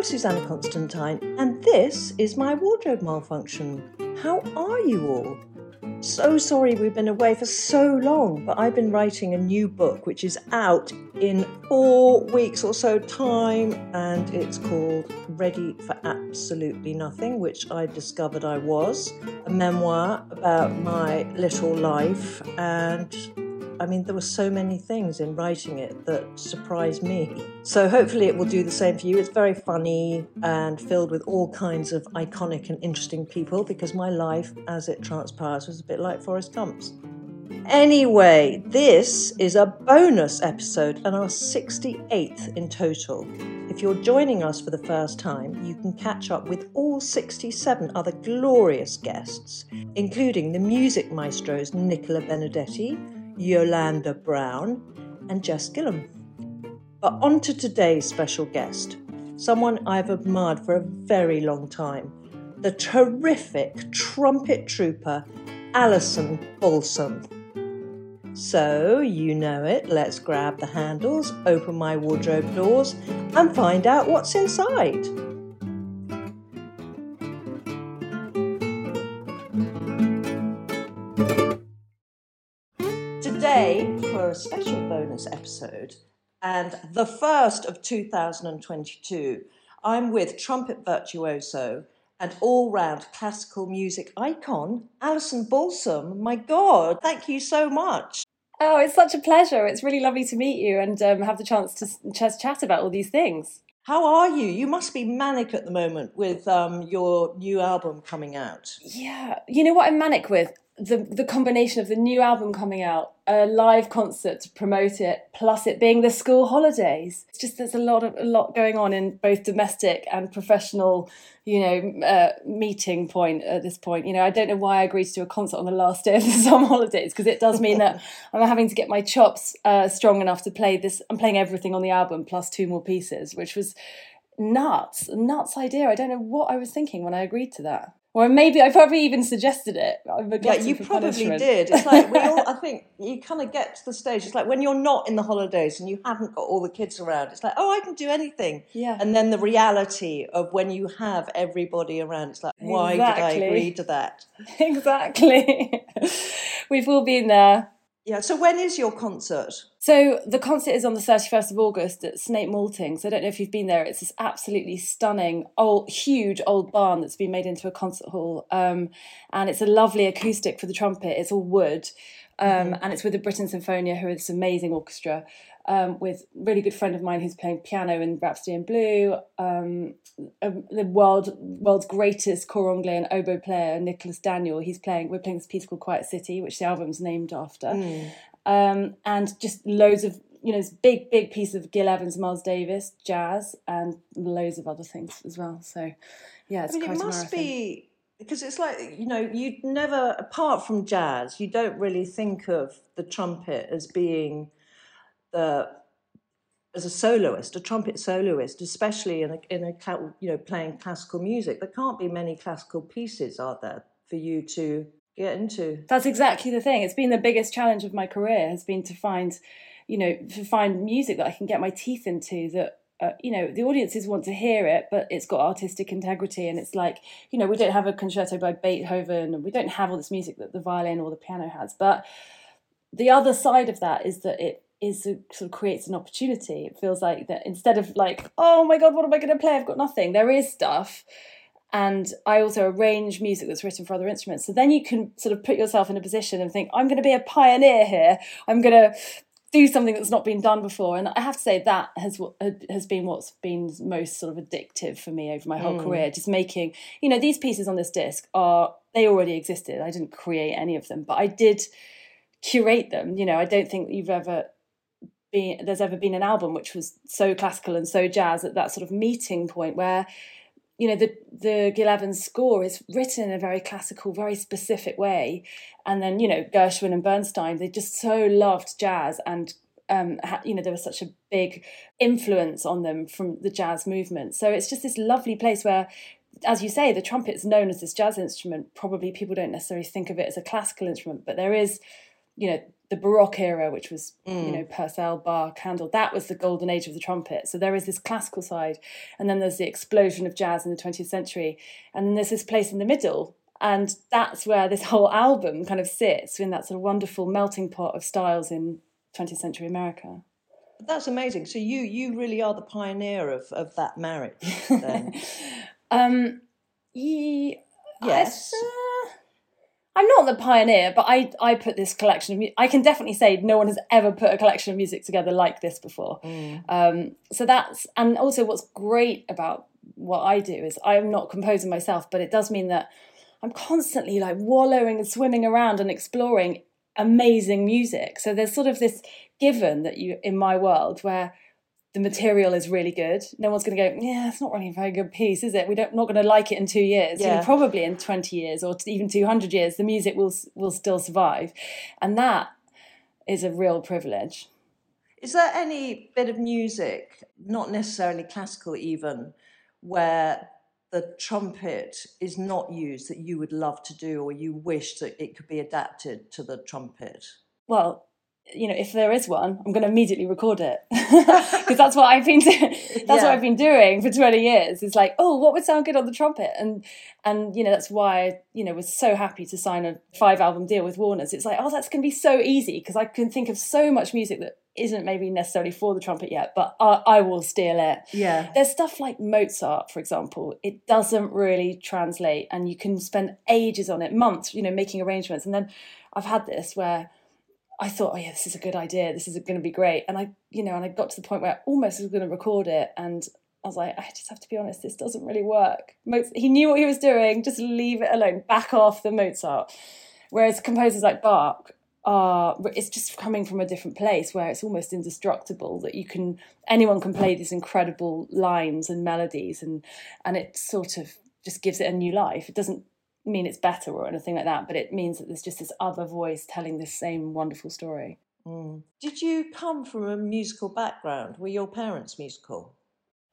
I'm Susannah Constantine, and this is my wardrobe malfunction. How are you all? So sorry we've been away for so long, but I've been writing a new book which is out in four weeks or so time, and it's called Ready for Absolutely Nothing, which I discovered I was a memoir about my little life and I mean, there were so many things in writing it that surprised me. So hopefully it will do the same for you. It's very funny and filled with all kinds of iconic and interesting people because my life, as it transpires, was a bit like Forrest Gump's. Anyway, this is a bonus episode and our 68th in total. If you're joining us for the first time, you can catch up with all 67 other glorious guests, including the music maestros Nicola Benedetti, Yolanda Brown, and Jess Gillam. But on to today's special guest, someone I've admired for a very long time, the terrific trumpet trooper Alison Balsom. So, you know it, let's grab the handles, open my wardrobe doors, and find out what's inside. A special bonus episode, and the first of 2022, I'm with trumpet virtuoso and all round classical music icon, Alison Balsom. My God, thank you so much. Oh, it's such a pleasure. It's really lovely to meet you and um, have the chance to just chat about all these things. How are you? You must be manic at the moment with um, your new album coming out. Yeah, you know what I'm manic with? The, the combination of the new album coming out, a live concert to promote it, plus it being the school holidays. It's just there's a lot of a lot going on in both domestic and professional, you know, uh, meeting point at this point. You know, I don't know why I agreed to do a concert on the last day of the summer holidays because it does mean that I'm having to get my chops uh, strong enough to play this. I'm playing everything on the album plus two more pieces, which was nuts, nuts idea. I don't know what I was thinking when I agreed to that. Or maybe I probably even suggested it. yeah, you probably punishment. did. It's like we all. I think you kind of get to the stage. It's like when you're not in the holidays and you haven't got all the kids around. It's like, oh, I can do anything. Yeah. And then the reality of when you have everybody around, it's like, why exactly. did I agree to that? Exactly. We've all been there. Yeah. So when is your concert? So the concert is on the 31st of August at Snape Malting. So I don't know if you've been there. It's this absolutely stunning, old, huge old barn that's been made into a concert hall. Um, and it's a lovely acoustic for the trumpet. It's all wood. Um, mm-hmm. And it's with the Britten Sinfonia, who are this amazing orchestra, um, with a really good friend of mine who's playing piano in Rhapsody in Blue, um, the world world's greatest cor anglais and oboe player, Nicholas Daniel. He's playing. We're playing this piece called Quiet City, which the album's named after. Mm um, and just loads of you know this big big piece of Gil Evans, Miles Davis, jazz, and loads of other things as well. So yeah, it's I mean, quite it must be because it's like you know you'd never apart from jazz you don't really think of the trumpet as being the as a soloist, a trumpet soloist, especially in a, in a you know playing classical music. There can't be many classical pieces, are there, for you to get into. That's exactly the thing. It's been the biggest challenge of my career has been to find, you know, to find music that I can get my teeth into that uh, you know the audiences want to hear it but it's got artistic integrity and it's like you know we don't have a concerto by beethoven and we don't have all this music that the violin or the piano has but the other side of that is that it is a, sort of creates an opportunity it feels like that instead of like oh my god what am i going to play i've got nothing there is stuff and I also arrange music that's written for other instruments. So then you can sort of put yourself in a position and think, I'm going to be a pioneer here. I'm going to do something that's not been done before. And I have to say that has has been what's been most sort of addictive for me over my whole mm. career. Just making, you know, these pieces on this disc are they already existed. I didn't create any of them, but I did curate them. You know, I don't think you've ever been there's ever been an album which was so classical and so jazz at that sort of meeting point where you know the the Gil Evans score is written in a very classical, very specific way, and then you know Gershwin and Bernstein they just so loved jazz and um, you know there was such a big influence on them from the jazz movement. So it's just this lovely place where as you say, the trumpet's known as this jazz instrument. Probably people don't necessarily think of it as a classical instrument, but there is, you know, the Baroque era, which was mm. you know Purcell, Bach, Handel, that was the golden age of the trumpet. So there is this classical side, and then there's the explosion of jazz in the 20th century, and then there's this place in the middle, and that's where this whole album kind of sits in that sort of wonderful melting pot of styles in 20th century America. That's amazing. So you you really are the pioneer of of that marriage. um, yes. Uh, I'm not the pioneer, but I I put this collection of music. I can definitely say no one has ever put a collection of music together like this before. Mm. Um, so that's and also what's great about what I do is I'm not composing myself, but it does mean that I'm constantly like wallowing and swimming around and exploring amazing music. So there's sort of this given that you in my world where the material is really good. No one's going to go, yeah, it's not really a very good piece, is it? We don't not going to like it in two years. Yeah. You know, probably in twenty years or even two hundred years, the music will will still survive, and that is a real privilege. Is there any bit of music, not necessarily classical, even, where the trumpet is not used that you would love to do, or you wish that it could be adapted to the trumpet? Well, you know, if there is one, I'm going to immediately record it because that's what I've been doing. That's yeah. what I've been doing for 20 years. It's like, oh, what would sound good on the trumpet? And and you know, that's why I, you know, was so happy to sign a five album deal with Warner's. It's like, oh, that's going to be so easy because I can think of so much music that isn't maybe necessarily for the trumpet yet, but I, I will steal it. Yeah. There's stuff like Mozart, for example. It doesn't really translate, and you can spend ages on it, months, you know, making arrangements. And then I've had this where I thought, oh yeah, this is a good idea. This is going to be great. And I, you know, and I got to the point where I almost was going to record it, and I was like, I just have to be honest, this doesn't really work. he knew what he was doing. Just leave it alone. Back off the Mozart. Whereas composers like Bach are, it's just coming from a different place where it's almost indestructible. That you can, anyone can play these incredible lines and melodies, and and it sort of just gives it a new life. It doesn't mean it's better or anything like that, but it means that there's just this other voice telling this same wonderful story. Mm. Did you come from a musical background? Were your parents musical?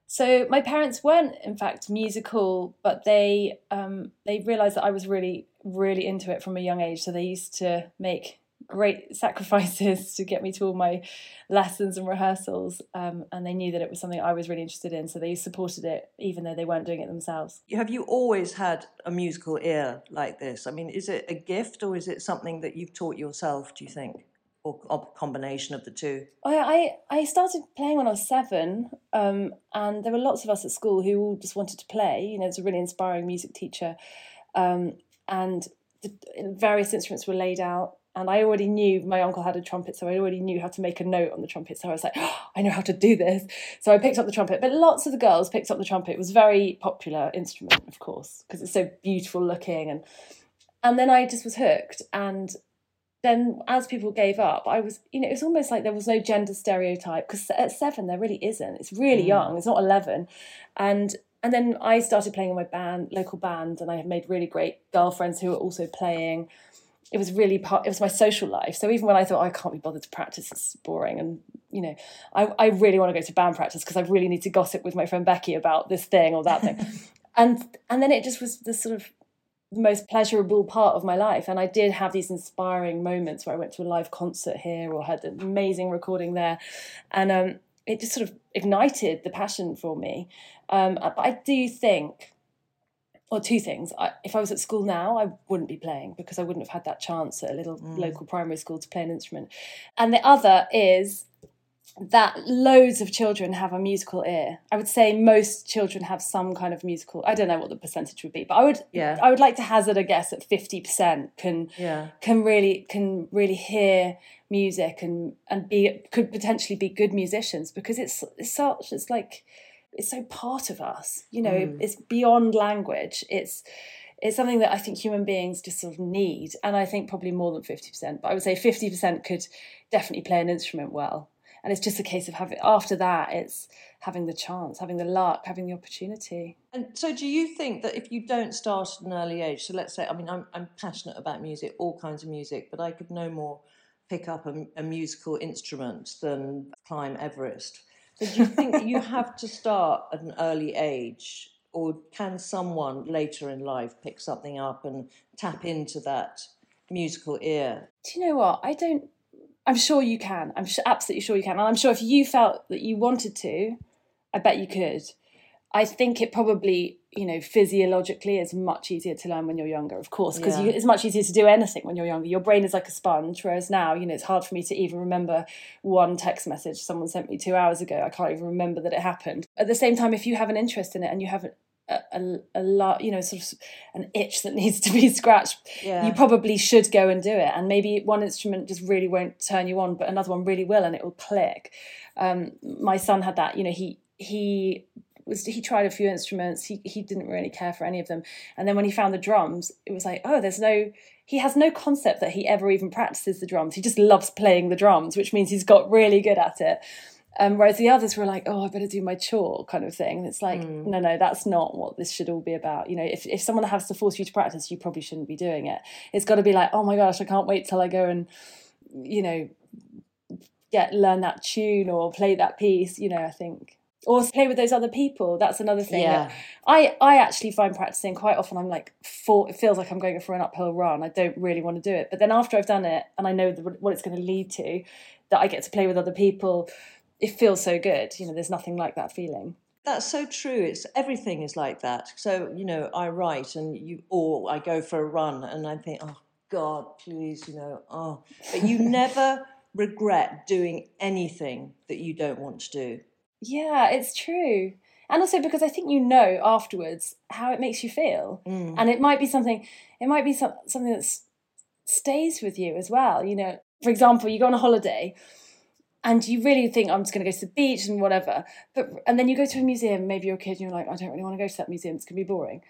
So my parents weren't, in fact, musical, but they um, they realised that I was really, really into it from a young age. So they used to make great sacrifices to get me to all my lessons and rehearsals. Um, and they knew that it was something I was really interested in. So they supported it, even though they weren't doing it themselves. Have you always had a musical ear like this? I mean, is it a gift or is it something that you've taught yourself, do you think? Or a combination of the two? I, I, I started playing when I was seven, um, and there were lots of us at school who all just wanted to play. You know, it's a really inspiring music teacher. Um, and the various instruments were laid out and I already knew my uncle had a trumpet, so I already knew how to make a note on the trumpet. So I was like, oh, I know how to do this. So I picked up the trumpet, but lots of the girls picked up the trumpet. It was a very popular instrument, of course, because it's so beautiful looking, and and then I just was hooked. And then as people gave up, I was, you know, it was almost like there was no gender stereotype because at seven there really isn't. It's really mm. young. It's not eleven, and and then I started playing in my band, local band, and I have made really great girlfriends who are also playing it was really part it was my social life. So even when i thought oh, i can't be bothered to practice it's boring and you know i, I really want to go to band practice because i really need to gossip with my friend becky about this thing or that thing. And and then it just was the sort of most pleasurable part of my life. And i did have these inspiring moments where i went to a live concert here or had an amazing recording there. And um, it just sort of ignited the passion for me. Um, but i do think or two things. I, if I was at school now, I wouldn't be playing because I wouldn't have had that chance at a little mm. local primary school to play an instrument. And the other is that loads of children have a musical ear. I would say most children have some kind of musical. I don't know what the percentage would be, but I would yeah. I would like to hazard a guess at 50% can yeah. can really can really hear music and and be could potentially be good musicians because it's it's such it's like it's so part of us you know mm. it's beyond language it's it's something that I think human beings just sort of need, and I think probably more than fifty percent. But I would say fifty percent could definitely play an instrument well, and it's just a case of having after that it's having the chance having the luck having the opportunity and so do you think that if you don't start at an early age so let's say i mean i'm, I'm passionate about music all kinds of music but i could no more pick up a, a musical instrument than climb everest so do you think you have to start at an early age or can someone later in life pick something up and tap into that musical ear do you know what i don't I'm sure you can. I'm absolutely sure you can. And I'm sure if you felt that you wanted to, I bet you could. I think it probably, you know, physiologically it's much easier to learn when you're younger, of course, because yeah. it's much easier to do anything when you're younger. Your brain is like a sponge, whereas now, you know, it's hard for me to even remember one text message someone sent me two hours ago. I can't even remember that it happened. At the same time, if you have an interest in it and you have a, a, a lot, you know, sort of an itch that needs to be scratched, yeah. you probably should go and do it. And maybe one instrument just really won't turn you on, but another one really will, and it will click. Um, my son had that. You know, he he was he tried a few instruments. He he didn't really care for any of them. And then when he found the drums, it was like, oh, there's no. He has no concept that he ever even practices the drums. He just loves playing the drums, which means he's got really good at it. Um, whereas the others were like, oh, I better do my chore kind of thing. And it's like, mm. no, no, that's not what this should all be about. You know, if, if someone has to force you to practice, you probably shouldn't be doing it. It's got to be like, oh my gosh, I can't wait till I go and, you know, get learn that tune or play that piece. You know, I think or play with those other people. That's another thing. Yeah. I I actually find practicing quite often. I'm like, for, it feels like I'm going for an uphill run. I don't really want to do it, but then after I've done it and I know the, what it's going to lead to, that I get to play with other people it feels so good. You know, there's nothing like that feeling. That's so true. It's everything is like that. So you know, I write and you, or I go for a run and I think, oh God, please, you know, oh, but you never regret doing anything that you don't want to do. Yeah, it's true. And also because I think you know afterwards how it makes you feel, mm. and it might be something. It might be some, something that stays with you as well. You know, for example, you go on a holiday and you really think I'm just going to go to the beach and whatever. But and then you go to a museum, maybe you're a kid and you're like, I don't really want to go to that museum. It's going to be boring.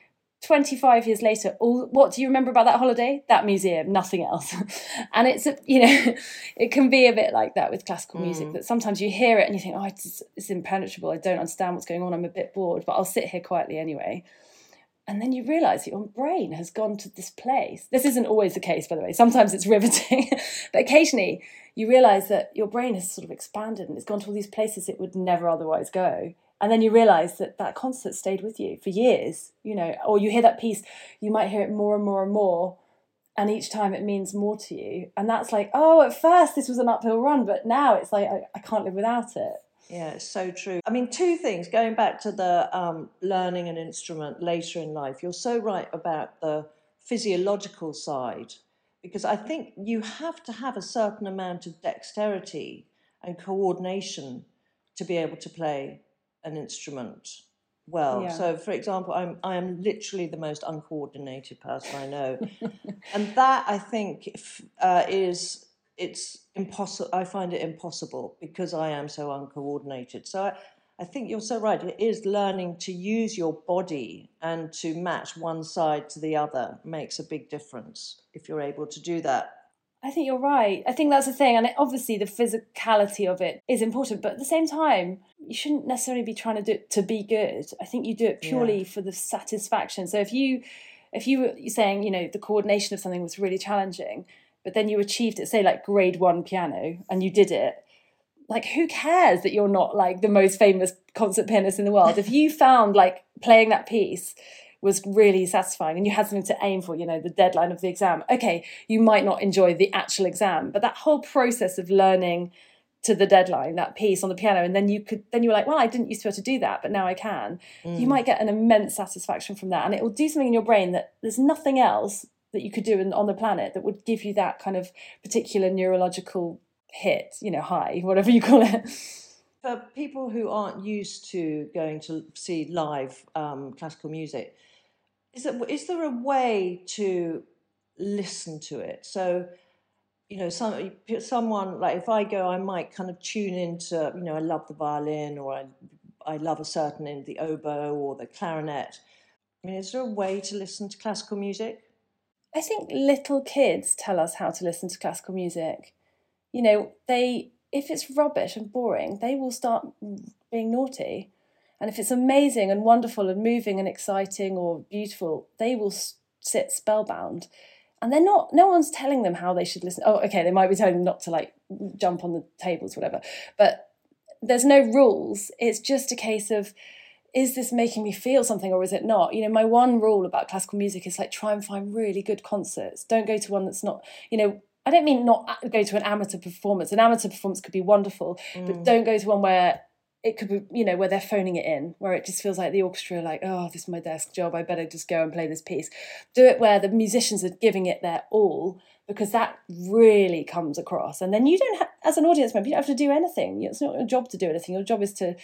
25 years later, all what do you remember about that holiday? That museum, nothing else. and it's you know, it can be a bit like that with classical music. Mm. That sometimes you hear it and you think, oh, it's, it's impenetrable. I don't understand what's going on. I'm a bit bored, but I'll sit here quietly anyway and then you realize your brain has gone to this place. This isn't always the case, by the way. Sometimes it's riveting, but occasionally you realize that your brain has sort of expanded and it's gone to all these places it would never otherwise go. And then you realize that that concert stayed with you for years, you know, or you hear that piece, you might hear it more and more and more. And each time it means more to you. And that's like, oh, at first this was an uphill run, but now it's like, I, I can't live without it. Yeah, it's so true. I mean, two things going back to the um, learning an instrument later in life. You're so right about the physiological side, because I think you have to have a certain amount of dexterity and coordination to be able to play an instrument well. Yeah. So, for example, I'm I am literally the most uncoordinated person I know, and that I think uh, is it's impossible. I find it impossible because I am so uncoordinated. So I, I think you're so right. It is learning to use your body and to match one side to the other makes a big difference if you're able to do that. I think you're right. I think that's the thing. And obviously, the physicality of it is important. But at the same time, you shouldn't necessarily be trying to do it to be good. I think you do it purely yeah. for the satisfaction. So if you, if you were saying, you know, the coordination of something was really challenging, but then you achieved it, say like grade one piano, and you did it. Like, who cares that you're not like the most famous concert pianist in the world? if you found like playing that piece was really satisfying and you had something to aim for, you know, the deadline of the exam, okay, you might not enjoy the actual exam, but that whole process of learning to the deadline that piece on the piano and then you could then you were like well i didn't used to be able to do that but now i can mm. you might get an immense satisfaction from that and it will do something in your brain that there's nothing else that you could do in, on the planet that would give you that kind of particular neurological hit, you know, high, whatever you call it. For people who aren't used to going to see live um, classical music, is there, is there a way to listen to it? So, you know, some someone like if I go, I might kind of tune into, you know, I love the violin or I I love a certain in the oboe or the clarinet. I mean, is there a way to listen to classical music? I think little kids tell us how to listen to classical music. You know, they if it's rubbish and boring, they will start being naughty. And if it's amazing and wonderful and moving and exciting or beautiful, they will sit spellbound. And they're not, no one's telling them how they should listen. Oh, okay, they might be telling them not to like jump on the tables, whatever. But there's no rules. It's just a case of, is this making me feel something or is it not? You know, my one rule about classical music is like try and find really good concerts. Don't go to one that's not, you know, I don't mean not go to an amateur performance. An amateur performance could be wonderful, mm. but don't go to one where it could be, you know, where they're phoning it in, where it just feels like the orchestra, like, oh, this is my desk job. I better just go and play this piece. Do it where the musicians are giving it their all, because that really comes across. And then you don't, have, as an audience member, you don't have to do anything. It's not your job to do anything. Your job is to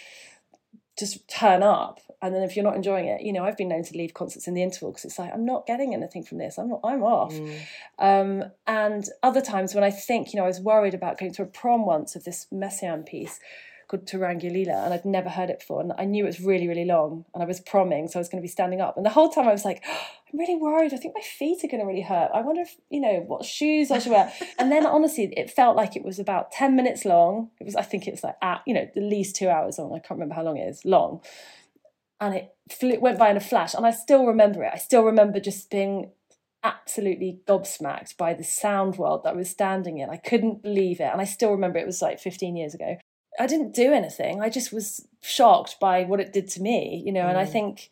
just turn up and then if you're not enjoying it you know i've been known to leave concerts in the interval because it's like i'm not getting anything from this i'm not i'm off mm. um, and other times when i think you know i was worried about going to a prom once of this messiaen piece called Turangalîla, and I'd never heard it before. And I knew it was really, really long, and I was promming, so I was going to be standing up. And the whole time I was like, oh, I'm really worried. I think my feet are going to really hurt. I wonder if, you know, what shoes I should wear. and then honestly, it felt like it was about 10 minutes long. It was, I think it's like, at, you know, at least two hours long. I can't remember how long it is, long. And it flew, went by in a flash. And I still remember it. I still remember just being absolutely gobsmacked by the sound world that I was standing in. I couldn't believe it. And I still remember it was like 15 years ago. I didn't do anything. I just was shocked by what it did to me, you know. Mm. And I mm. think,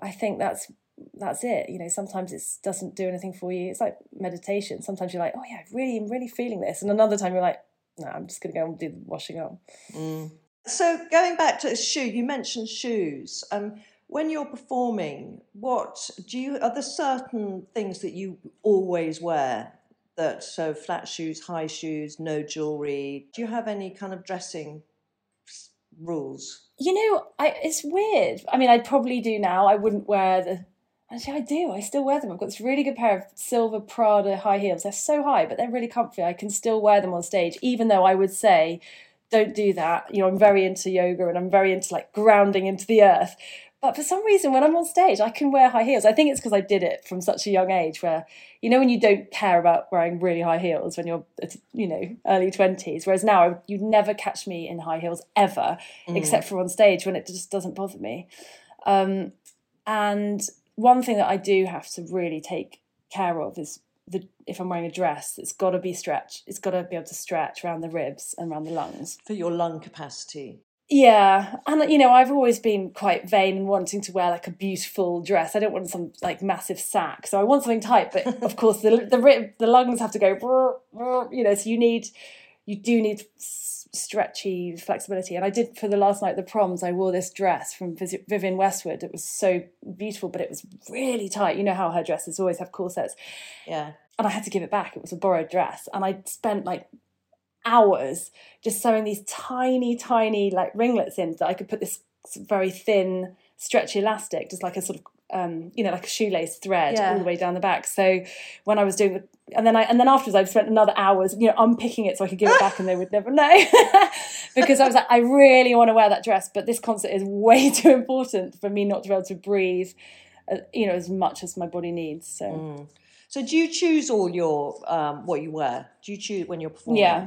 I think that's that's it. You know, sometimes it doesn't do anything for you. It's like meditation. Sometimes you're like, oh yeah, really, I'm really feeling this, and another time you're like, no, I'm just going to go and do the washing up. Mm. So going back to shoe, you mentioned shoes. Um, when you're performing, what do you? Are there certain things that you always wear? That so flat shoes, high shoes, no jewelry. Do you have any kind of dressing rules? You know, I, it's weird. I mean, I probably do now. I wouldn't wear the. Actually, I do. I still wear them. I've got this really good pair of silver Prada high heels. They're so high, but they're really comfy. I can still wear them on stage, even though I would say, don't do that. You know, I'm very into yoga and I'm very into like grounding into the earth. But for some reason, when I'm on stage, I can wear high heels. I think it's because I did it from such a young age where, you know, when you don't care about wearing really high heels when you're, you know, early 20s. Whereas now, you'd never catch me in high heels ever, mm. except for on stage when it just doesn't bother me. Um, and one thing that I do have to really take care of is the if I'm wearing a dress, it's got to be stretched. It's got to be able to stretch around the ribs and around the lungs for your lung capacity. Yeah, and you know, I've always been quite vain and wanting to wear like a beautiful dress. I don't want some like massive sack, so I want something tight. But of course, the the the lungs have to go, you know. So you need, you do need stretchy flexibility. And I did for the last night the proms. I wore this dress from Vivienne Westwood. It was so beautiful, but it was really tight. You know how her dresses always have corsets. Yeah. And I had to give it back. It was a borrowed dress, and I spent like hours just sewing these tiny, tiny like ringlets in that I could put this very thin, stretchy elastic, just like a sort of um, you know, like a shoelace thread yeah. all the way down the back. So when I was doing the, and then I, and then afterwards I spent another hours, you know, unpicking it so I could give it back and they would never know. because I was like, I really want to wear that dress, but this concert is way too important for me not to be able to breathe, uh, you know, as much as my body needs. So. Mm. So do you choose all your um, what you wear? Do you choose when you're performing? Yeah,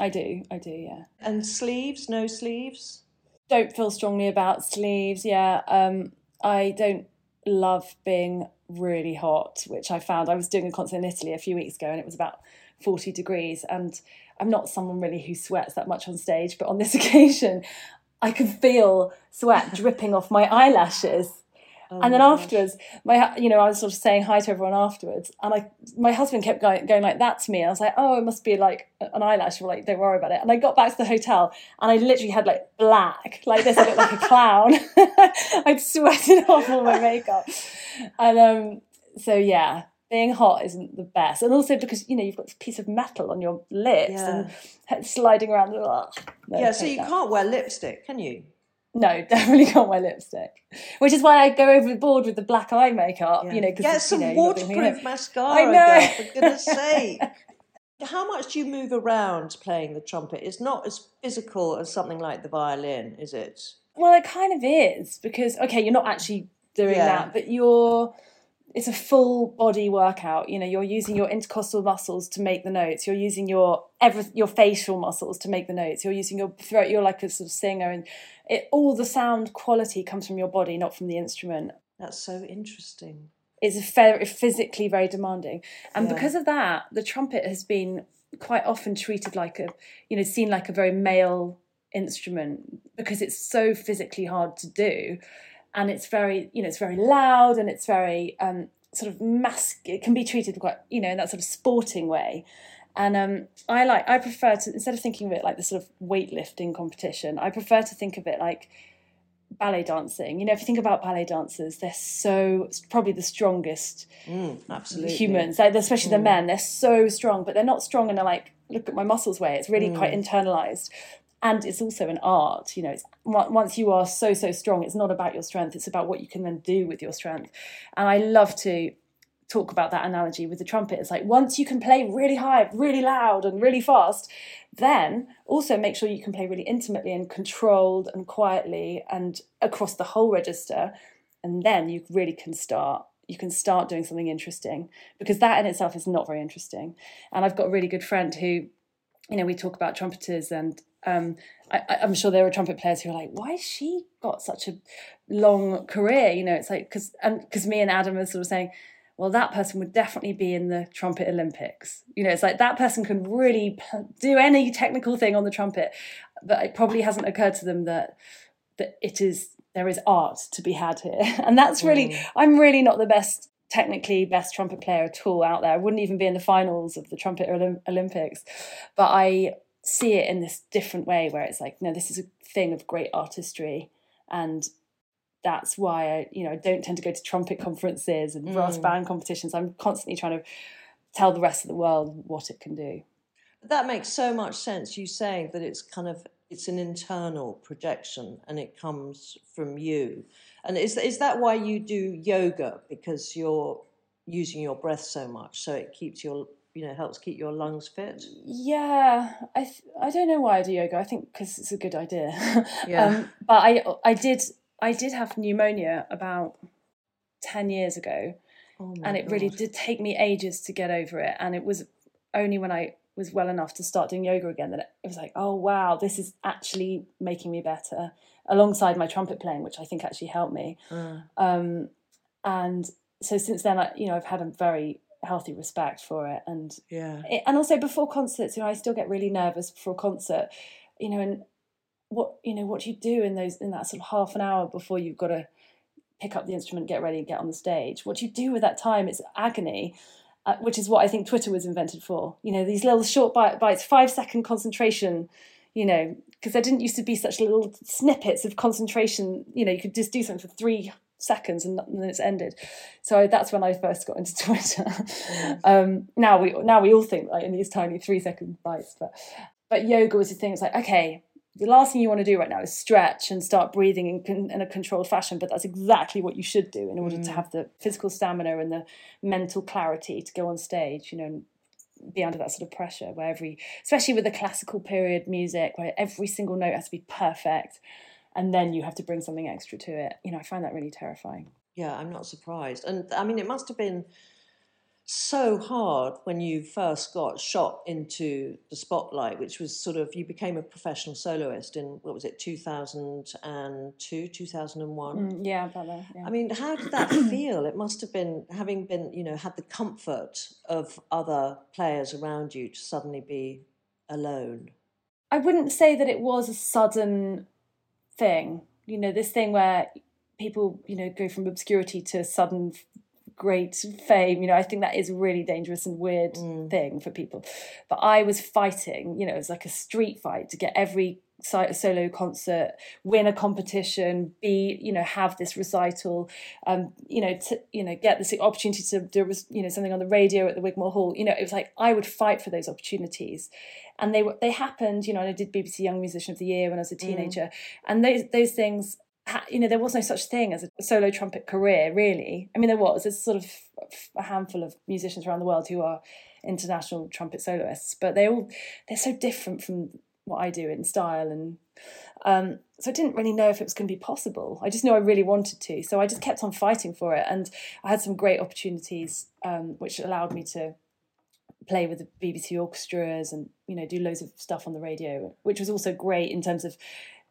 I do, I do, yeah. And sleeves, no sleeves? Don't feel strongly about sleeves, yeah. Um, I don't love being really hot, which I found. I was doing a concert in Italy a few weeks ago and it was about 40 degrees. And I'm not someone really who sweats that much on stage, but on this occasion, I could feel sweat dripping off my eyelashes Oh and then afterwards, my you know I was sort of saying hi to everyone afterwards, and I my husband kept going going like that to me. I was like, oh, it must be like an eyelash. We're like, don't worry about it. And I got back to the hotel, and I literally had like black, like this. I looked like a clown. I'd sweated off all my makeup, and um, so yeah, being hot isn't the best, and also because you know you've got this piece of metal on your lips yeah. and sliding around. Ugh, no, yeah, so you that. can't wear lipstick, can you? No, definitely can't wear lipstick. Which is why I go overboard with the black eye makeup. Yeah. You know, get some you know, waterproof mascara. I know. Girl, for goodness sake. How much do you move around playing the trumpet? It's not as physical as something like the violin, is it? Well, it kind of is because okay, you're not actually doing yeah. that, but you're it's a full body workout. You know, you're using your intercostal muscles to make the notes. You're using your every your facial muscles to make the notes. You're using your throat. You're like a sort of singer, and it all the sound quality comes from your body, not from the instrument. That's so interesting. It's very physically very demanding, and yeah. because of that, the trumpet has been quite often treated like a, you know, seen like a very male instrument because it's so physically hard to do and it's very you know it's very loud and it's very um, sort of mask it can be treated quite you know in that sort of sporting way. And um, I like I prefer to instead of thinking of it like the sort of weightlifting competition I prefer to think of it like ballet dancing. You know if you think about ballet dancers they're so probably the strongest mm, absolutely. humans. Like especially mm. the men they're so strong but they're not strong in a like look at my muscles way. It's really mm. quite internalized and it's also an art you know it's once you are so so strong it's not about your strength it's about what you can then do with your strength. And i love to talk about that analogy with the trumpet. It's like once you can play really high really loud and really fast then also make sure you can play really intimately and controlled and quietly and across the whole register. And then you really can start you can start doing something interesting because that in itself is not very interesting. And i've got a really good friend who you know we talk about trumpeters and um, I, am sure there are trumpet players who are like, why has she got such a long career? You know, it's like because and because me and Adam are sort of saying, well, that person would definitely be in the trumpet Olympics. You know, it's like that person can really do any technical thing on the trumpet, but it probably hasn't occurred to them that that it is there is art to be had here, and that's really mm. I'm really not the best technically best trumpet player at all out there. I wouldn't even be in the finals of the trumpet Olympics, but I see it in this different way where it's like no this is a thing of great artistry and that's why I you know I don't tend to go to trumpet conferences and brass mm. band competitions I'm constantly trying to tell the rest of the world what it can do that makes so much sense you saying that it's kind of it's an internal projection and it comes from you. And is is that why you do yoga? Because you're using your breath so much so it keeps your you know helps keep your lungs fit? Yeah i th- i don't know why i do yoga. I think because it's a good idea. Yeah. Um, but i i did i did have pneumonia about 10 years ago oh and it God. really did take me ages to get over it. And it was only when i was well enough to start doing yoga again that it was like oh wow this is actually making me better alongside my trumpet playing which i think actually helped me. Mm. um, and so since then I, you know i've had a very healthy respect for it. And yeah. it, and also before concerts you know i still get really nervous before a concert you know and what you know what do you do in those in that sort of half an hour before you've got to pick up the instrument get ready and get on the stage? What do you do with that time? It's agony uh, which is what i think twitter was invented for you know these little short bites five second concentration you know because there didn't used to be such little snippets of concentration you know you could just do something for three seconds and then it's ended. So that's when I first got into Twitter. Mm. um, now we now we all think like in these tiny three second bites, but but yoga was the thing. It's like okay, the last thing you want to do right now is stretch and start breathing in, in a controlled fashion, but that's exactly what you should do in order mm. to have the physical stamina and the mental clarity to go on stage. You know. And be under that sort of pressure where every, especially with the classical period music, where every single note has to be perfect and then you have to bring something extra to it. You know, I find that really terrifying. Yeah, I'm not surprised. And I mean, it must have been so hard when you first got shot into the spotlight, which was sort of you became a professional soloist in what was it, 2002, 2001? Mm, yeah, about that. Yeah. I mean, how did that feel? It must have been having been, you know, had the comfort of other players around you to suddenly be alone. I wouldn't say that it was a sudden thing you know this thing where people you know go from obscurity to sudden great fame you know i think that is a really dangerous and weird mm. thing for people but i was fighting you know it was like a street fight to get every solo concert win a competition be you know have this recital um you know to you know get this opportunity to do you know something on the radio at the wigmore hall you know it was like i would fight for those opportunities and they were they happened you know i did bbc young musician of the year when i was a mm. teenager mm. and those those things you know there was no such thing as a solo trumpet career really. I mean there was. There's sort of a handful of musicians around the world who are international trumpet soloists but they all they're so different from what I do in style and um, so I didn't really know if it was going to be possible. I just knew I really wanted to, so I just kept on fighting for it, and I had some great opportunities, um, which allowed me to play with the BBC orchestras and you know do loads of stuff on the radio, which was also great in terms of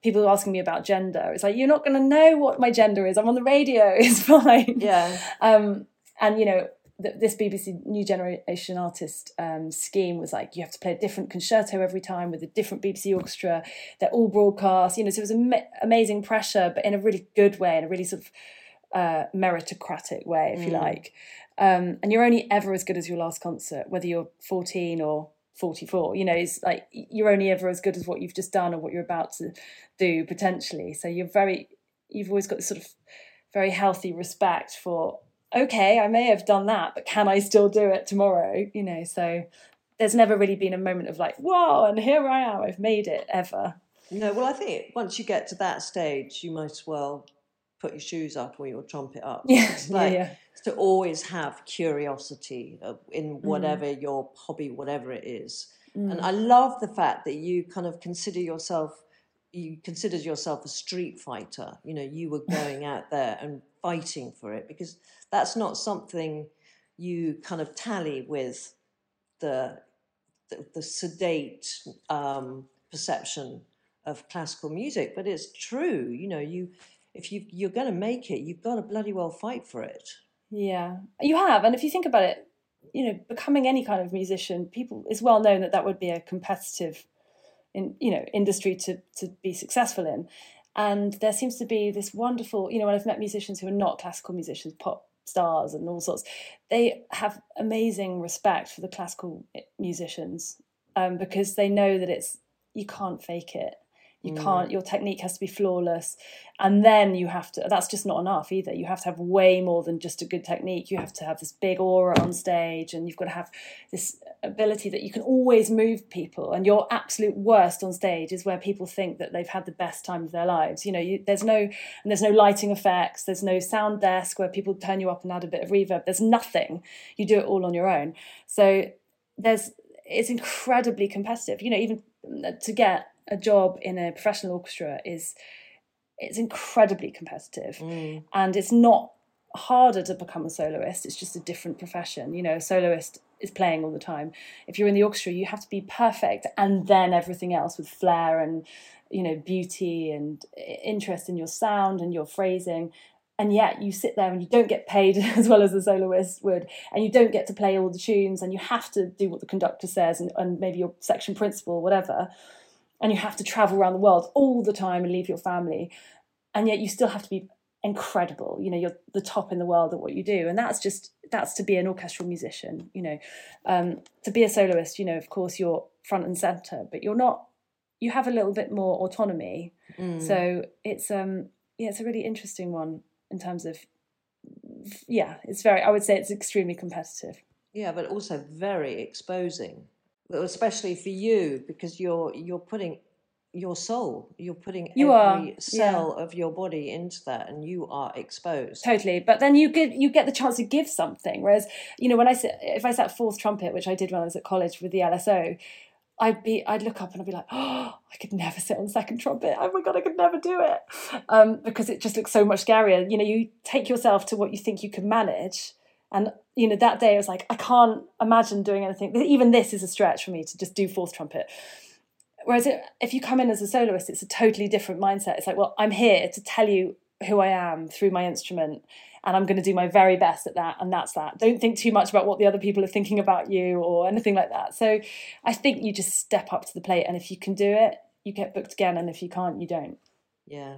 people asking me about gender. It's like you're not going to know what my gender is. I'm on the radio. It's fine. Yeah. Um, and you know this BBC New Generation Artist um, scheme was like you have to play a different concerto every time with a different BBC orchestra. They're all broadcast, you know. So it was am- amazing pressure, but in a really good way, in a really sort of uh, meritocratic way, if mm. you like. Um, and you're only ever as good as your last concert, whether you're 14 or 44. You know, it's like you're only ever as good as what you've just done or what you're about to do potentially. So you're very, you've always got this sort of very healthy respect for okay, I may have done that, but can I still do it tomorrow? You know, so there's never really been a moment of like, whoa, and here I am, I've made it ever. No, well, I think once you get to that stage, you might as well put your shoes up or your trumpet up. Yeah, like, yeah, yeah. To always have curiosity in mm. whatever mm. your hobby, whatever it is. Mm. And I love the fact that you kind of consider yourself you considered yourself a street fighter. You know, you were going out there and fighting for it because that's not something you kind of tally with the the, the sedate um, perception of classical music. But it's true. You know, you if you you're going to make it, you've got to bloody well fight for it. Yeah, you have. And if you think about it, you know, becoming any kind of musician, people it's well known that that would be a competitive in you know industry to to be successful in and there seems to be this wonderful you know when i've met musicians who are not classical musicians pop stars and all sorts they have amazing respect for the classical musicians um, because they know that it's you can't fake it you mm. can't your technique has to be flawless. And then you have to that's just not enough either. You have to have way more than just a good technique. You have to have this big aura on stage and you've got to have this ability that you can always move people. And your absolute worst on stage is where people think that they've had the best time of their lives. You know you, there's no and there's no lighting effects. There's no sound desk where people turn you up and add a bit of reverb. There's nothing. You do it all on your own. So there's it's incredibly competitive. You know even to get a job in a professional orchestra is it's incredibly competitive. Mm. and it's not harder to become a soloist it's just a different profession. You know a soloist is playing all the time. If you're in the orchestra you have to be perfect and then everything else with flair and you know beauty and interest in your sound and your phrasing. And yet you sit there and you don't get paid as well as a soloist would and you don't get to play all the tunes and you have to do what the conductor says and, and maybe your section principal whatever and you have to travel around the world all the time and leave your family and yet you still have to be incredible. You know you're the top in the world at what you do and that's just that's to be an orchestral musician you know. Um, to be a soloist you know of course you're front and center but you're not you have a little bit more autonomy. Mm. so it's um yeah it's a really interesting one in terms of yeah it's very i would say it's extremely competitive. Yeah but also very exposing especially for you because you're you're putting your soul you're putting you every are, cell yeah. of your body into that and you are exposed totally but then you get you get the chance to give something whereas you know when i sit if i sat fourth trumpet which i did when i was at college with the lso I'd be, I'd look up and I'd be like, oh, I could never sit on second trumpet. Oh my god, I could never do it, um, because it just looks so much scarier. You know, you take yourself to what you think you can manage, and you know, that day I was like, I can't imagine doing anything. Even this is a stretch for me to just do fourth trumpet. Whereas it, if you come in as a soloist, it's a totally different mindset. It's like, well, I'm here to tell you who I am through my instrument, and I'm going to do my very best at that, and that's that. Don't think too much about what the other people are thinking about you or anything like that. So I think you just step up to the plate, and if you can do it, you get booked again, and if you can't, you don't. Yeah.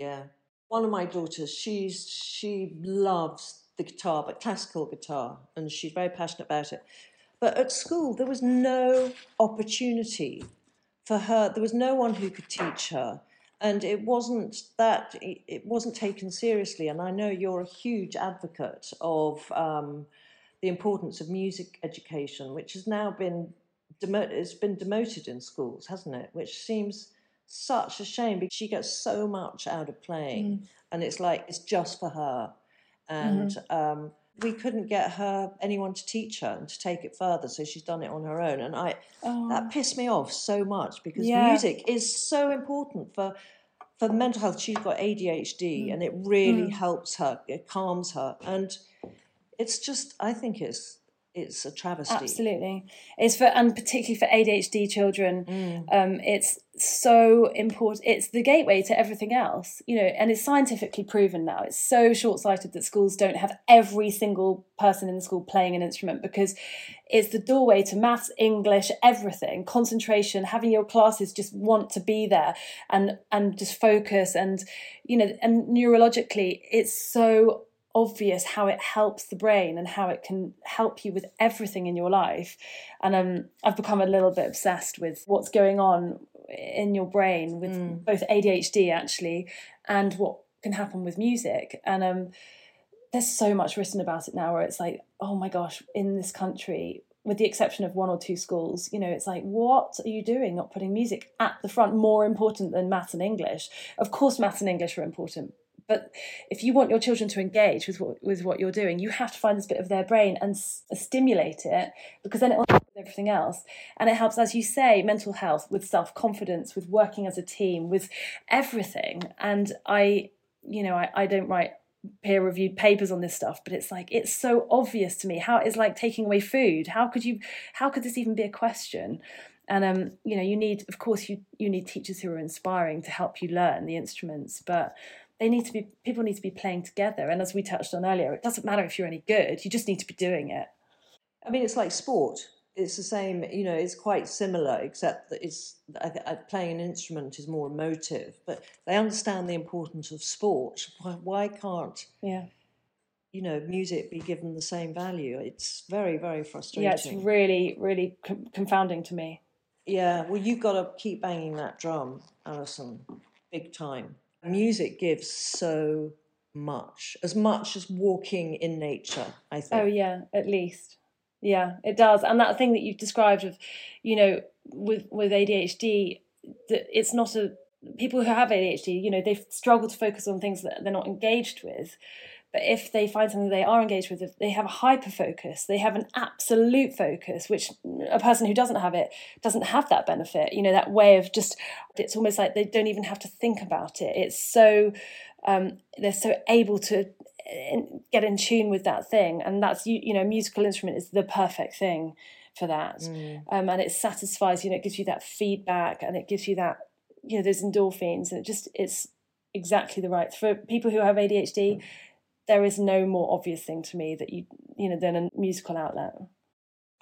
Yeah. One of my daughters, she's she loves the guitar, but classical guitar, and she's very passionate about it. But at school, there was no opportunity for her. There was no one who could teach her, and it wasn't that it wasn't taken seriously. And I know you're a huge advocate of um, the importance of music education, which has now been demoted. It's been demoted in schools, hasn't it? Which seems such a shame because she gets so much out of playing, mm. and it's like it's just for her, and. Mm-hmm. Um, we couldn't get her anyone to teach her and to take it further so she's done it on her own and i oh. that pissed me off so much because yeah. music is so important for for mental health she's got adhd mm. and it really mm. helps her it calms her and it's just i think it's it's a travesty. Absolutely, it's for and particularly for ADHD children, mm. um, it's so important. It's the gateway to everything else, you know, and it's scientifically proven now. It's so short sighted that schools don't have every single person in the school playing an instrument because it's the doorway to maths, English, everything, concentration, having your classes just want to be there and and just focus and you know and neurologically it's so obvious how it helps the brain and how it can help you with everything in your life. And um, I've become a little bit obsessed with what's going on in your brain with mm. both ADHD actually and what can happen with music. And um, there's so much written about it now where it's like, oh my gosh, in this country, with the exception of one or two schools, you know, it's like, what are you doing not putting music at the front more important than maths and English? Of course, maths and English are important, but if you want your children to engage with what with what you're doing, you have to find this bit of their brain and s- stimulate it because then it will help with everything else. And it helps, as you say, mental health, with self confidence, with working as a team, with everything. And I, you know, I, I don't write peer reviewed papers on this stuff but it's like it's so obvious to me how it's like taking away food how could you how could this even be a question and um you know you need of course you you need teachers who are inspiring to help you learn the instruments but they need to be people need to be playing together. And as we touched on earlier it doesn't matter if you're any good you just need to be doing it. I mean it's like sport. It's the same you know it's quite similar except that it's playing an instrument is more emotive but they understand the importance of sport. Why, why can't yeah. you know music be given the same value? It's very very frustrating. Yeah it's really really com- confounding to me. Yeah well you've got to keep banging that drum alison big time Music gives so much, as much as walking in nature, I oh, think. Oh, yeah, at least. Yeah, it does. And that thing that you've described of, you know, with, with ADHD, that it's not a, people who have ADHD, you know, they struggle to focus on things that they're not engaged with. But if they find something they are engaged with, they have a hyper focus, they have an absolute focus, which a person who doesn't have it doesn't have that benefit. You know, that way of just, it's almost like they don't even have to think about it. It's so, um, they're so able to get in tune with that thing. And that's, you, you know, musical instrument is the perfect thing for that. Mm. Um, and it satisfies, you know, it gives you that feedback and it gives you that, you know, those endorphins. And it just, it's exactly the right, for people who have ADHD, there is no more obvious thing to me that you you know than a musical outlet.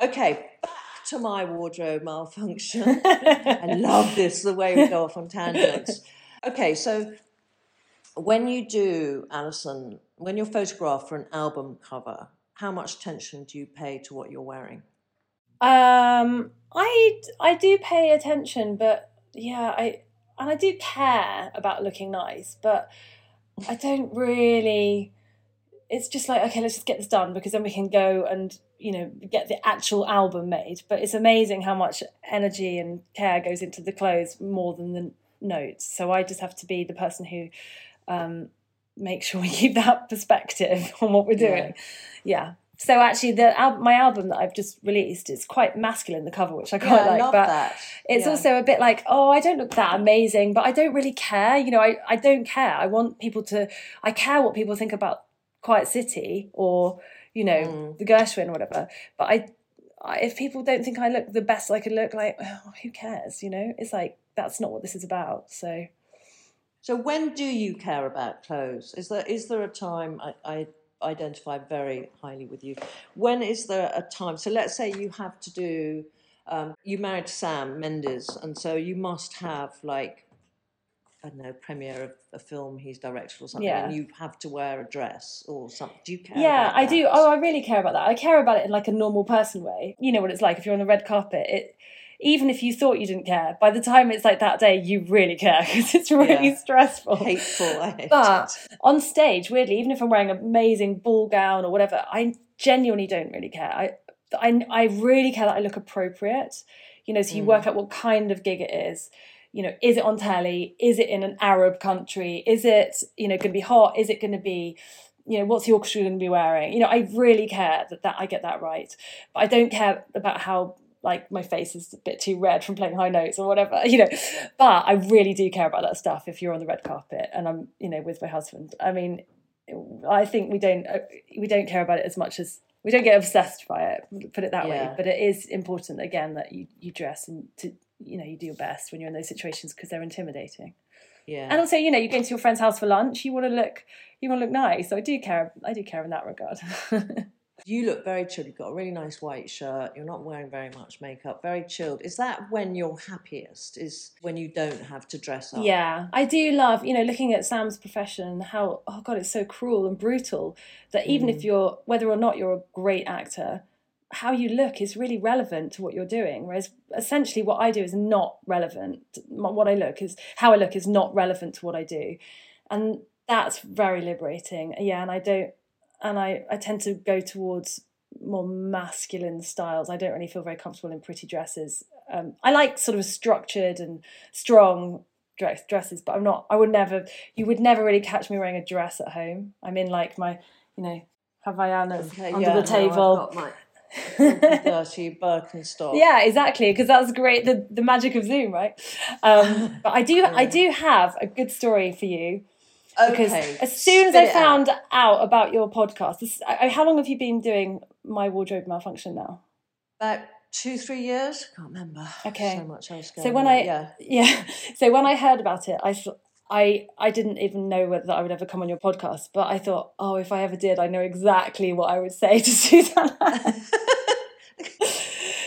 Okay, back to my wardrobe malfunction. I love this the way we go off on tangents. Okay, so when you do Alison, when you're photographed for an album cover, how much attention do you pay to what you're wearing? Um, I I do pay attention, but yeah, I and I do care about looking nice, but I don't really it's just like okay let's just get this done because then we can go and you know get the actual album made but it's amazing how much energy and care goes into the clothes more than the notes so i just have to be the person who um, makes sure we keep that perspective on what we're doing yeah, yeah. so actually the al- my album that i've just released is quite masculine the cover which i quite yeah, like I but that. it's yeah. also a bit like oh i don't look that amazing but i don't really care you know I, I don't care i want people to i care what people think about Quiet City or you know, Mm. the Gershwin or whatever. But I, I, if people don't think I look the best I could look, like, oh, who cares? You know, it's like that's not what this is about. So So when do you care about clothes? Is there is there a time I, I identify very highly with you? When is there a time? So let's say you have to do. Um, you married Sam Mendes, and so you must have like I don't know premiere of a film he's directed or something, Yeah. and you have to wear a dress or something. Do you care? yeah, I do. Oh, I really care about that. I care about it in like a normal person way. You know what it's like if you're on the red carpet. It even if you thought you didn't care, by the time it's like that day, you really care because it's really Yeah. stressful. hateful. I hate But it. on stage, weirdly, even if I'm wearing an amazing ball gown or whatever, I genuinely don't really care. I, I, I really care that I look appropriate. You know, so you hmm. work out what kind of gig it is. You know, is it on telly? Is it in an Arab country? Is it, you know, going to be hot? Is it going to be, you know, what's the orchestra going to be wearing? You know, I really care that, that I get that right. But I don't care about how like my face is a bit too red from playing high notes or whatever, you know. But I really do care about that stuff if you're on the red carpet and I'm, you know, with my husband. I mean, I think we don't uh, we don't care about it as much as we don't get obsessed by it. Put it that way. But it is important again that you you dress and to you know you do your best when you're in those situations because they're intimidating. Yeah. And also, you know, you go into your friend's house for lunch. You want to look you want to look nice. So I do care. I do care in that regard. You look very chilled. You've got a really nice white shirt. You're not wearing very much makeup. Very chilled. Is that when you're happiest? Is when you don't have to dress up? Yeah, I do love, you know, looking at Sam's profession, how, oh God, it's so cruel and brutal that even if mm. you're, whether or not you're a great actor, how you look is really relevant to what you're doing. Whereas essentially what I do is not relevant. What I look is, how I look is not relevant to what I do. And that's very liberating. Yeah, and I don't, and I, I tend to go towards more masculine styles. I don't really feel very comfortable in pretty dresses. Um, I like sort of structured and strong dress dresses, but I'm not. I would never. You would never really catch me wearing a dress at home. I'm in like my, you know, Havaianas Okay, under yeah, the table. I've got my filthy, dirty Birkenstock. Yeah, exactly, because that's great. The the magic of Zoom, right? Um, but I do I do have a good story for you because Okay, as soon as spit I found out. out. about your podcast, this, I, how long have you been doing my wardrobe malfunction now? about two, three years. I can't remember. Okay. So much else going So when on. I yeah. yeah, so when I heard about it, I thought. I, I didn't even know whether I would ever come on your podcast, but I thought, oh, if I ever did, I know exactly what I would say to Susannah.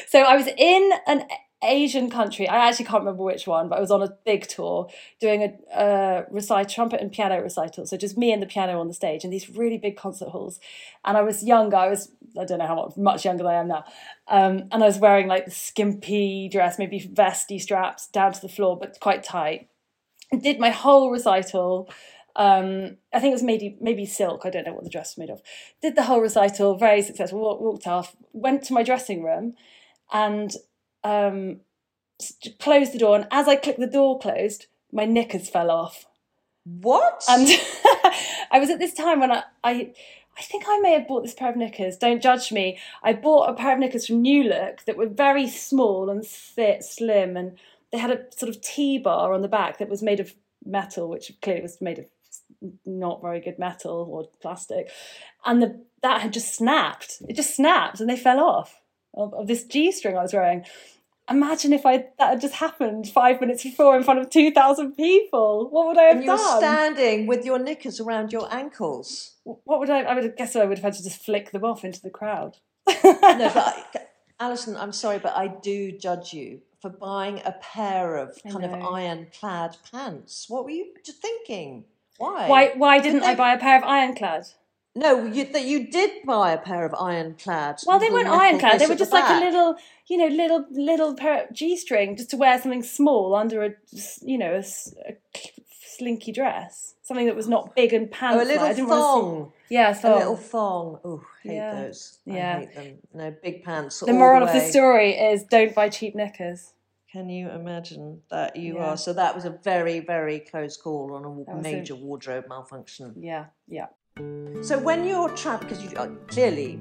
so I was in an Asian country. I actually can't remember which one, but I was on a big tour doing a uh, recital, trumpet and piano recital. So just me and the piano on the stage in these really big concert halls. And I was younger. I was I don't know how much, younger than I am now. Um, and I was wearing like the skimpy dress, maybe vesty straps down to the floor, but quite tight. Did my whole recital. Um, I think it was maybe maybe silk. I don't know what the dress was made of. Did the whole recital, very successful. Walked, walked off. Went to my dressing room, and um, closed the door. And as I clicked the door closed, my knickers fell off. What? And I was at this time when I, I I think I may have bought this pair of knickers. Don't judge me. I bought a pair of knickers from New Look that were very small and fit, slim, and they had a sort of T bar on the back that was made of metal, which clearly was made of not very good metal or plastic, and the that had just snapped. It just snapped, and they fell off of, of this G string I was wearing. Imagine if I that had just happened five minutes before in front of two thousand people. What would I have and you're done? standing with your knickers around your ankles. what would I? I would guess I would have had to just flick them off into the crowd. No, but I, Alison, I'm sorry, but I do judge you for buying a pair of I kind of know. ironclad pants. What were you j- thinking? Why? Why? Why didn't I they- buy a pair of ironclad? No, you, that you did buy a pair of ironclad. Pants. Well, they weren't ironclad. They were at the just like a little, you know, little little pair of g-string, just to wear something small under a, you know, a, a slinky dress, something that was not big and pants. Oh, a little I didn't wanna thong. see- Yeah, A thong. little thong. Oh, hate Yeah. those. I Yeah. hate them. No, big pants. the moral of the story is don't buy cheap knickers. Can you imagine that you Yeah. are? So that was a very, very close call on a was a- major wardrobe malfunction. Yeah, yeah. So when you're traveling, because you uh, clearly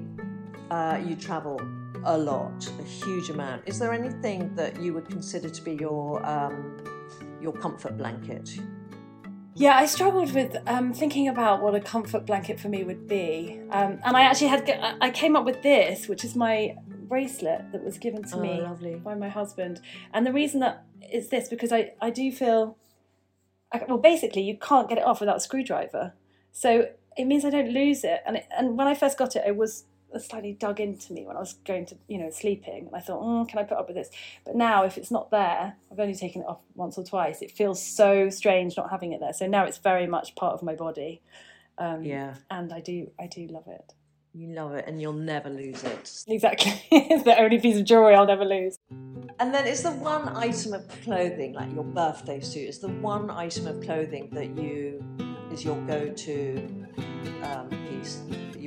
uh, you travel a lot, a huge amount. Is there anything that you would consider to be your um, your comfort blanket? Yeah, I struggled with um, thinking about what a comfort blanket for me would be, um, and I actually had I came up with this, which is my bracelet that was given to Oh, me lovely. by my husband. And the reason that is this because I I do feel I, well basically you can't get it off without a screwdriver, so it means I don't lose it. And it, and when I first got it, it was slightly dug into me when I was going to you know sleeping, and I thought, mm, can I put up with this? But now if it's not there, I've only taken it off once or twice. It feels so strange not having it there. So now it's very much part of my body. Um, Yeah. and I do I do love it. You love it and you'll never lose it. Exactly. it's the only piece of jewelry I'll never lose. And then it's the one item of clothing, like your birthday suit, is the one item of clothing that you is your go-to um, piece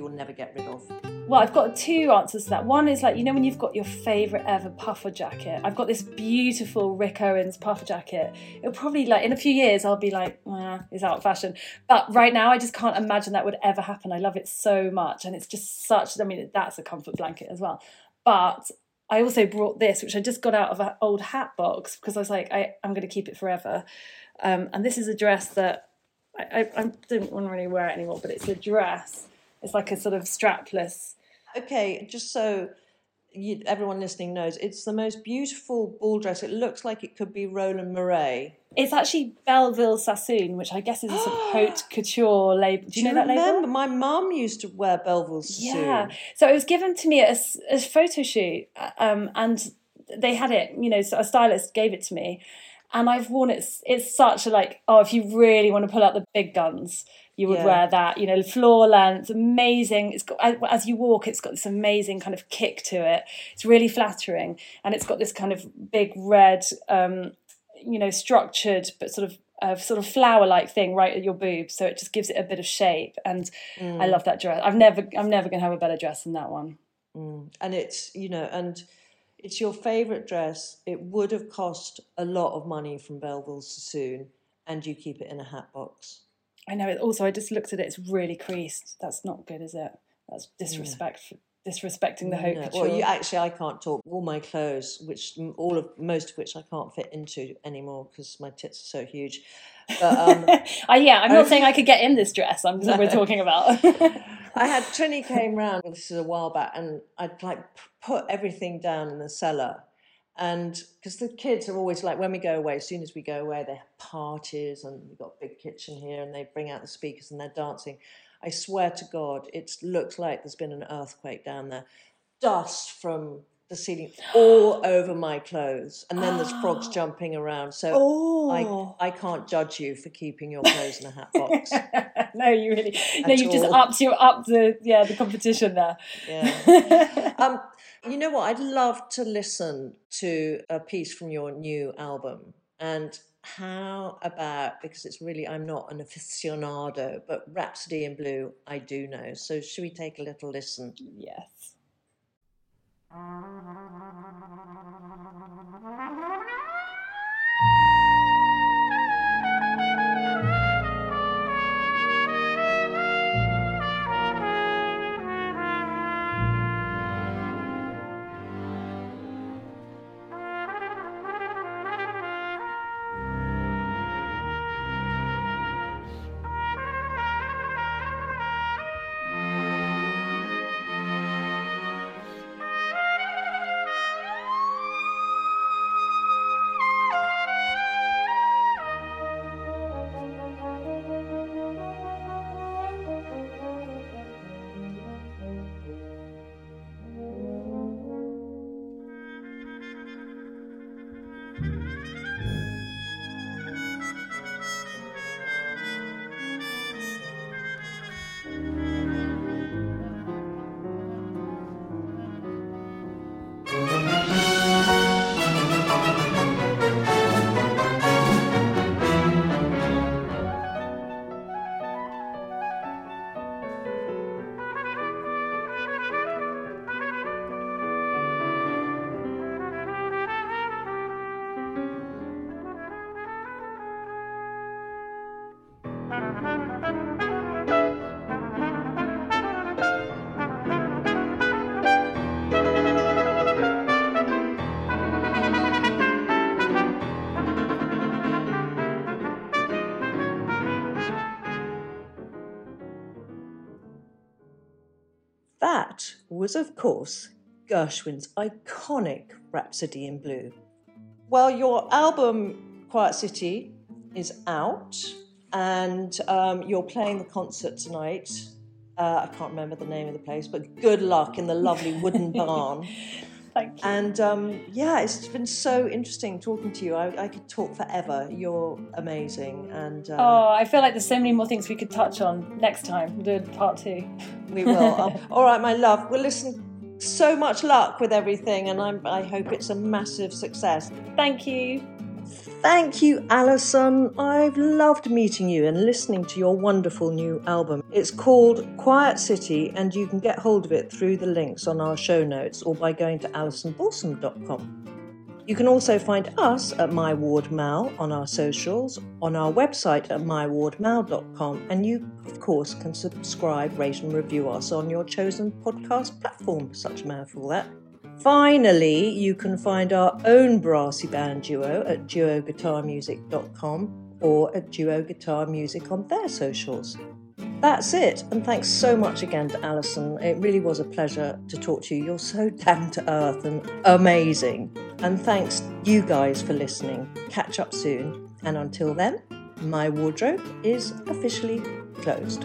that you will never get rid of. Well, I've got two answers to that. One is like, you know, when you've got your favourite ever puffer jacket. I've got this beautiful Rick Owens puffer jacket. It'll probably, like, in a few years, I'll be like, ah, it's out of fashion. But right now, I just can't imagine that would ever happen. I love it so much. And it's just such, I mean, that's a comfort blanket as well. But I also brought this, which I just got out of an old hat box because I was like, I, I'm going to keep it forever. Um, and this is a dress that I, I, I don't want to really wear it anymore, but it's a dress. It's like a sort of strapless. Okay, just so you, everyone listening knows, it's the most beautiful ball dress. It looks like it could be Roland Mouret. It's actually Bellville Sassoon, which I guess is a sort of haute couture label. Do you know that label? remember? label? My mum used to wear Bellville Sassoon. Yeah. So it was given to me at a photo shoot, um, and they had it. You know, so a stylist gave it to me, and I've worn it. It's such a like. Oh, if you really want to pull out the big guns, you would Yeah. wear that. You know, floor length, amazing. It's got as you walk, it's got this amazing kind of kick to it. It's really flattering, and it's got this kind of big red, um, you know, structured but sort of. Uh, sort of flower-like thing right at your boobs, so it just gives it a bit of shape, and I love that dress. I've never, I'm never going to have a better dress than that one. and it's you know and it's your favorite dress it would have cost a lot of money from bellville sassoon and you keep it in a hat box I know. It, also, I just looked at it. It's really creased. That's not good, is it? That's disrespect. Disrespecting the haute No, couture. well you actually i can't talk all my clothes which all of most of which i can't fit into anymore because my tits are so huge but um Uh, yeah, I'm not saying I could get in this dress. I'm we're talking about. I had Trinny came round. This is a while back, and I'd like put everything down in the cellar, and because the kids are always like, when we go away, as soon as we go away, they have parties, and we've got a big kitchen here, and they bring out the speakers and they're dancing. I swear to God, it looks like there's been an earthquake down there. Dust from the ceiling all over my clothes, and then there's frogs jumping around. So Oh. I I can't judge you for keeping your clothes in a hat box. no, you really. No, you've just upped your up the yeah the competition there. Yeah. um, you know what? I'd love to listen to a piece from your new album. And how about, because it's really, I'm not an aficionado, but Rhapsody in Blue, I do know. So should we take a little listen? yes. Thank you. Was, of course, Gershwin's iconic Rhapsody in Blue. Well, your album, Quiet City, is out, and um, you're playing the concert tonight. Uh, I can't remember the name of the place, but good luck in the lovely wooden barn. Thank you. And um, yeah, it's been so interesting talking to you. I, I could talk forever. You're amazing, and uh, oh, I feel like there's so many more things we could touch on next time. We'll do part two. we will. Uh, all right, my love. Well, listen. So much luck with everything, and I'm, I hope it's a massive success. Thank you. Thank you, Alison. I've loved meeting you and listening to your wonderful new album. It's called Quiet City, and you can get hold of it through the links on our show notes or by going to alisonbalsom.com. You can also find us at My Ward Mal on our socials, on our website at mywardmal.com, and you, of course, can subscribe, rate, and review us on your chosen podcast platform. Such a mouthful, that. Finally, you can find our own brassy band duo at duoguitarmusic.com or at Duo Guitar Music on their socials. That's it, and thanks so much again to Alison. It really was a pleasure to talk to you. You're so down to earth and amazing. And thanks you guys for listening. Catch up soon, and until then, my wardrobe is officially closed.